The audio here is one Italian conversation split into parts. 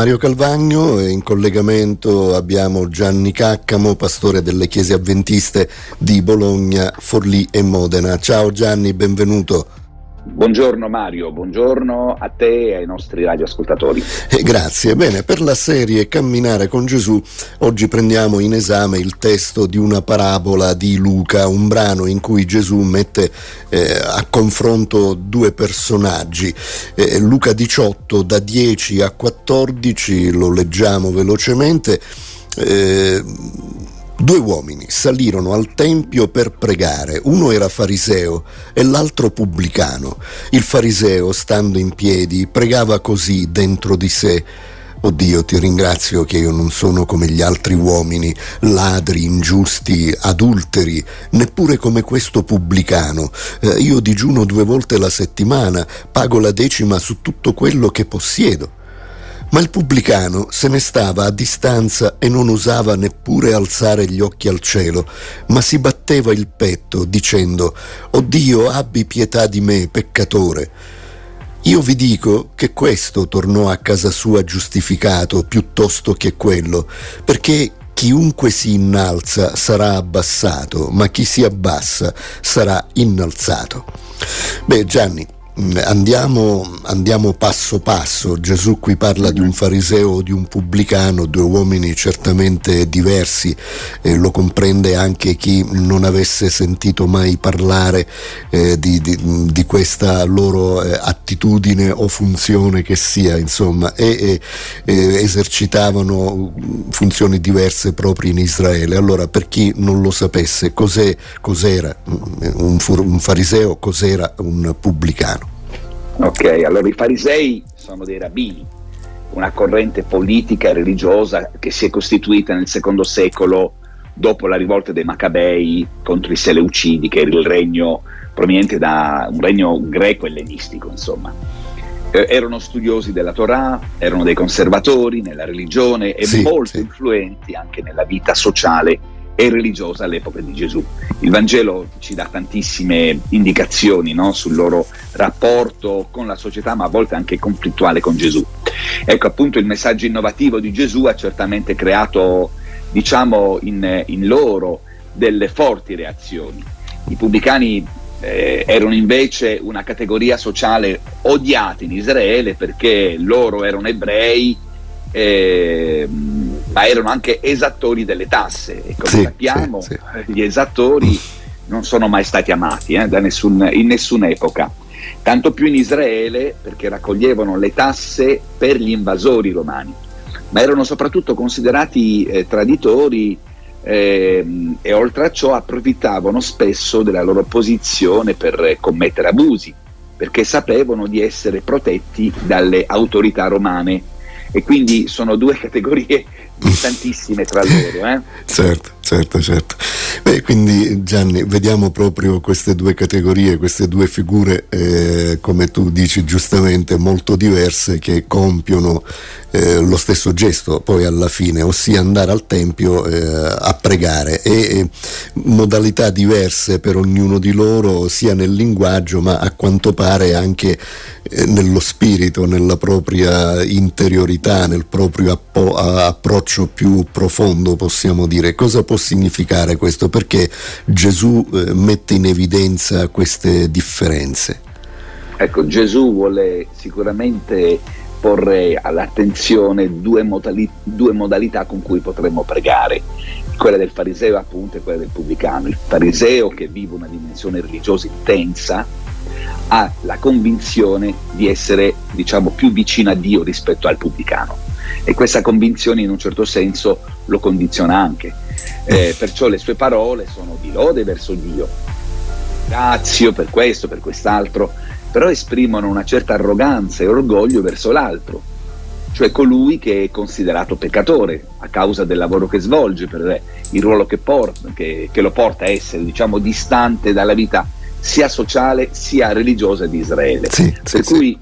Mario Calvagno e in collegamento abbiamo Gianni Caccamo, pastore delle chiese avventiste di Bologna, Forlì e Modena. Ciao Gianni, benvenuto. Buongiorno Mario, buongiorno a te e ai nostri radioascoltatori. Eh, grazie. Bene, per la serie Camminare con Gesù oggi prendiamo in esame il testo di una parabola di Luca, un brano in cui Gesù mette eh, a confronto due personaggi. Eh, Luca 18 da 10 a 14, lo leggiamo velocemente. Eh, Due uomini salirono al Tempio per pregare, uno era fariseo e l'altro pubblicano. Il fariseo, stando in piedi, pregava così dentro di sé. Oh Dio, ti ringrazio che io non sono come gli altri uomini, ladri, ingiusti, adulteri, neppure come questo pubblicano. Eh, io digiuno due volte la settimana, pago la decima su tutto quello che possiedo. Ma il pubblicano se ne stava a distanza e non osava neppure alzare gli occhi al cielo, ma si batteva il petto dicendo, O Dio, abbi pietà di me, peccatore. Io vi dico che questo tornò a casa sua giustificato piuttosto che quello, perché chiunque si innalza sarà abbassato, ma chi si abbassa sarà innalzato. Beh, Gianni, Andiamo, andiamo, passo passo. Gesù qui parla di un fariseo o di un pubblicano, due uomini certamente diversi, eh, lo comprende anche chi non avesse sentito mai parlare eh, di, di, di, questa loro eh, attitudine o funzione che sia, insomma, e esercitavano funzioni diverse proprio in Israele. Allora, per chi non lo sapesse, cos'è, cos'era un, un fariseo, cos'era un pubblicano? Ok, allora i farisei sono dei rabbini, una corrente politica e religiosa che si è costituita nel secondo secolo dopo la rivolta dei Maccabei contro i Seleucidi, che era il regno proveniente da un regno greco-ellenistico, insomma. Eh, erano studiosi della Torah, erano dei conservatori nella religione e sì, molto sì. influenti anche nella vita sociale e religiosa all'epoca di Gesù. Il Vangelo ci dà tantissime indicazioni no, sul loro rapporto con la società, ma a volte anche conflittuale con Gesù. Ecco appunto il messaggio innovativo di Gesù ha certamente creato, diciamo, in, in loro delle forti reazioni. I pubblicani eh, erano invece una categoria sociale odiata in Israele perché loro erano ebrei. Eh, ma erano anche esattori delle tasse e come sì, sappiamo sì, sì. gli esattori non sono mai stati amati eh, nessun, in nessuna epoca, tanto più in Israele perché raccoglievano le tasse per gli invasori romani, ma erano soprattutto considerati eh, traditori eh, e oltre a ciò approfittavano spesso della loro posizione per commettere abusi, perché sapevano di essere protetti dalle autorità romane e quindi sono due categorie distantissime tra loro. Eh? certo, certo, certo. Beh, quindi Gianni, vediamo proprio queste due categorie, queste due figure, eh, come tu dici giustamente, molto diverse che compiono eh, lo stesso gesto poi alla fine, ossia andare al Tempio eh, a pregare e modalità diverse per ognuno di loro, sia nel linguaggio ma a quanto pare anche nello spirito, nella propria interiorità, nel proprio appo- approccio più profondo, possiamo dire. Cosa può significare questo? Perché Gesù eh, mette in evidenza queste differenze? Ecco, Gesù vuole sicuramente porre all'attenzione due, modali- due modalità con cui potremmo pregare, quella del fariseo appunto e quella del pubblicano. Il fariseo che vive una dimensione religiosa intensa ha la convinzione di essere diciamo più vicino a Dio rispetto al pubblicano. E questa convinzione in un certo senso lo condiziona anche. Eh, perciò le sue parole sono di lode verso Dio, grazie per questo, per quest'altro, però esprimono una certa arroganza e orgoglio verso l'altro, cioè colui che è considerato peccatore a causa del lavoro che svolge, per il ruolo che, porta, che, che lo porta a essere diciamo, distante dalla vita sia sociale sia religiosa di Israele. Sì, per sì, cui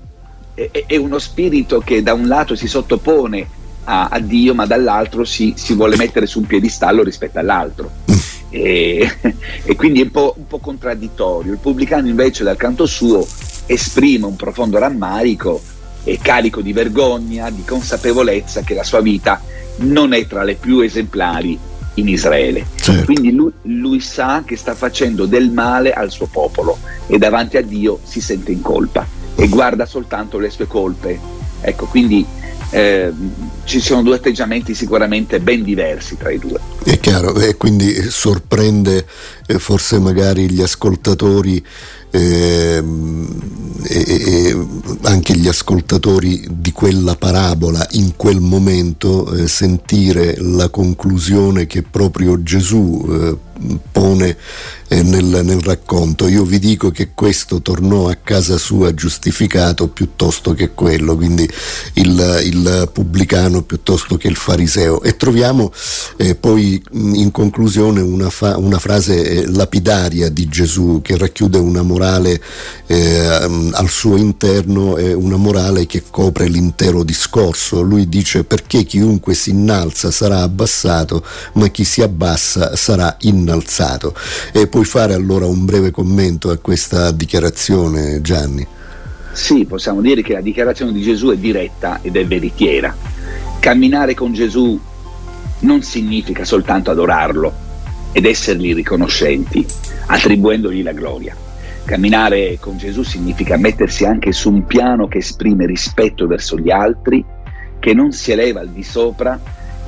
sì. È, è, uno spirito che da un lato si sottopone a, a Dio, ma dall'altro si, si, vuole mettere su un piedistallo rispetto all'altro. Mm. E, e, quindi è un po', un po' contraddittorio. Il pubblicano invece dal canto suo esprime un profondo rammarico è carico di vergogna, di consapevolezza che la sua vita non è tra le più esemplari in Israele. Certo. Quindi lui, lui, sa che sta facendo del male al suo popolo e davanti a Dio si sente in colpa e guarda soltanto le sue colpe. Ecco, quindi eh, ci sono due atteggiamenti sicuramente ben diversi tra i due. È chiaro, e quindi sorprende eh, forse magari gli ascoltatori eh, e, anche gli ascoltatori di quella parabola in quel momento eh, sentire la conclusione che proprio Gesù eh, pone eh, nel, nel, racconto. Io vi dico che questo tornò a casa sua giustificato piuttosto che quello, quindi il, il pubblicano piuttosto che il fariseo. E troviamo eh, poi in conclusione una, fa, una frase eh, lapidaria di Gesù che racchiude una morale eh, al suo interno, una morale che copre l'intero discorso. Lui dice perché chiunque si innalza sarà abbassato, ma chi si abbassa sarà innalzato. E puoi fare allora un breve commento a questa dichiarazione, Gianni? Sì, possiamo dire che la dichiarazione di Gesù è diretta ed è veritiera. Camminare con Gesù non significa soltanto adorarlo ed essergli riconoscenti, attribuendogli la gloria. Camminare con Gesù significa mettersi anche su un piano che esprime rispetto verso gli altri, che non si eleva al di sopra,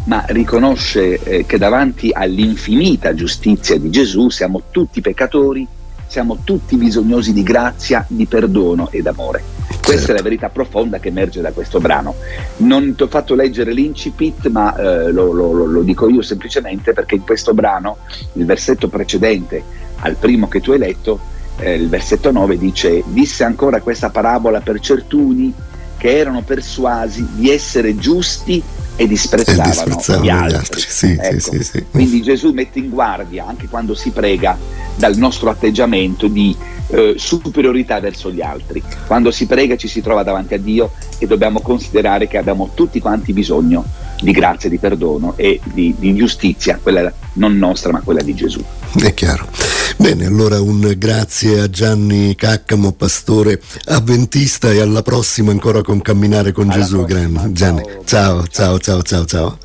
ma riconosce eh, che davanti all'infinita giustizia di Gesù siamo tutti peccatori, siamo tutti bisognosi di grazia, di perdono ed amore. Questa certo. è la verità profonda che emerge da questo brano. Non ti ho fatto leggere l'incipit, ma eh, lo, lo, lo, dico io semplicemente perché in questo brano, il versetto precedente al primo che tu hai letto, eh, il versetto 9 dice, disse ancora questa parabola per certuni che erano persuasi di essere giusti e disprezzavano, e disprezzavano gli altri. Gli altri. Sì, ecco. sì, sì, Quindi Gesù mette in guardia anche quando si prega dal nostro atteggiamento di eh, superiorità verso gli altri. Quando si prega ci si trova davanti a Dio e dobbiamo considerare che abbiamo tutti quanti bisogno di grazia, di perdono e di, di giustizia, quella non nostra ma quella di Gesù. È chiaro. Bene, allora un grazie a Gianni Caccamo, pastore avventista e alla prossima ancora con Camminare con alla Gesù. Gianni, ciao ciao ciao ciao ciao. ciao.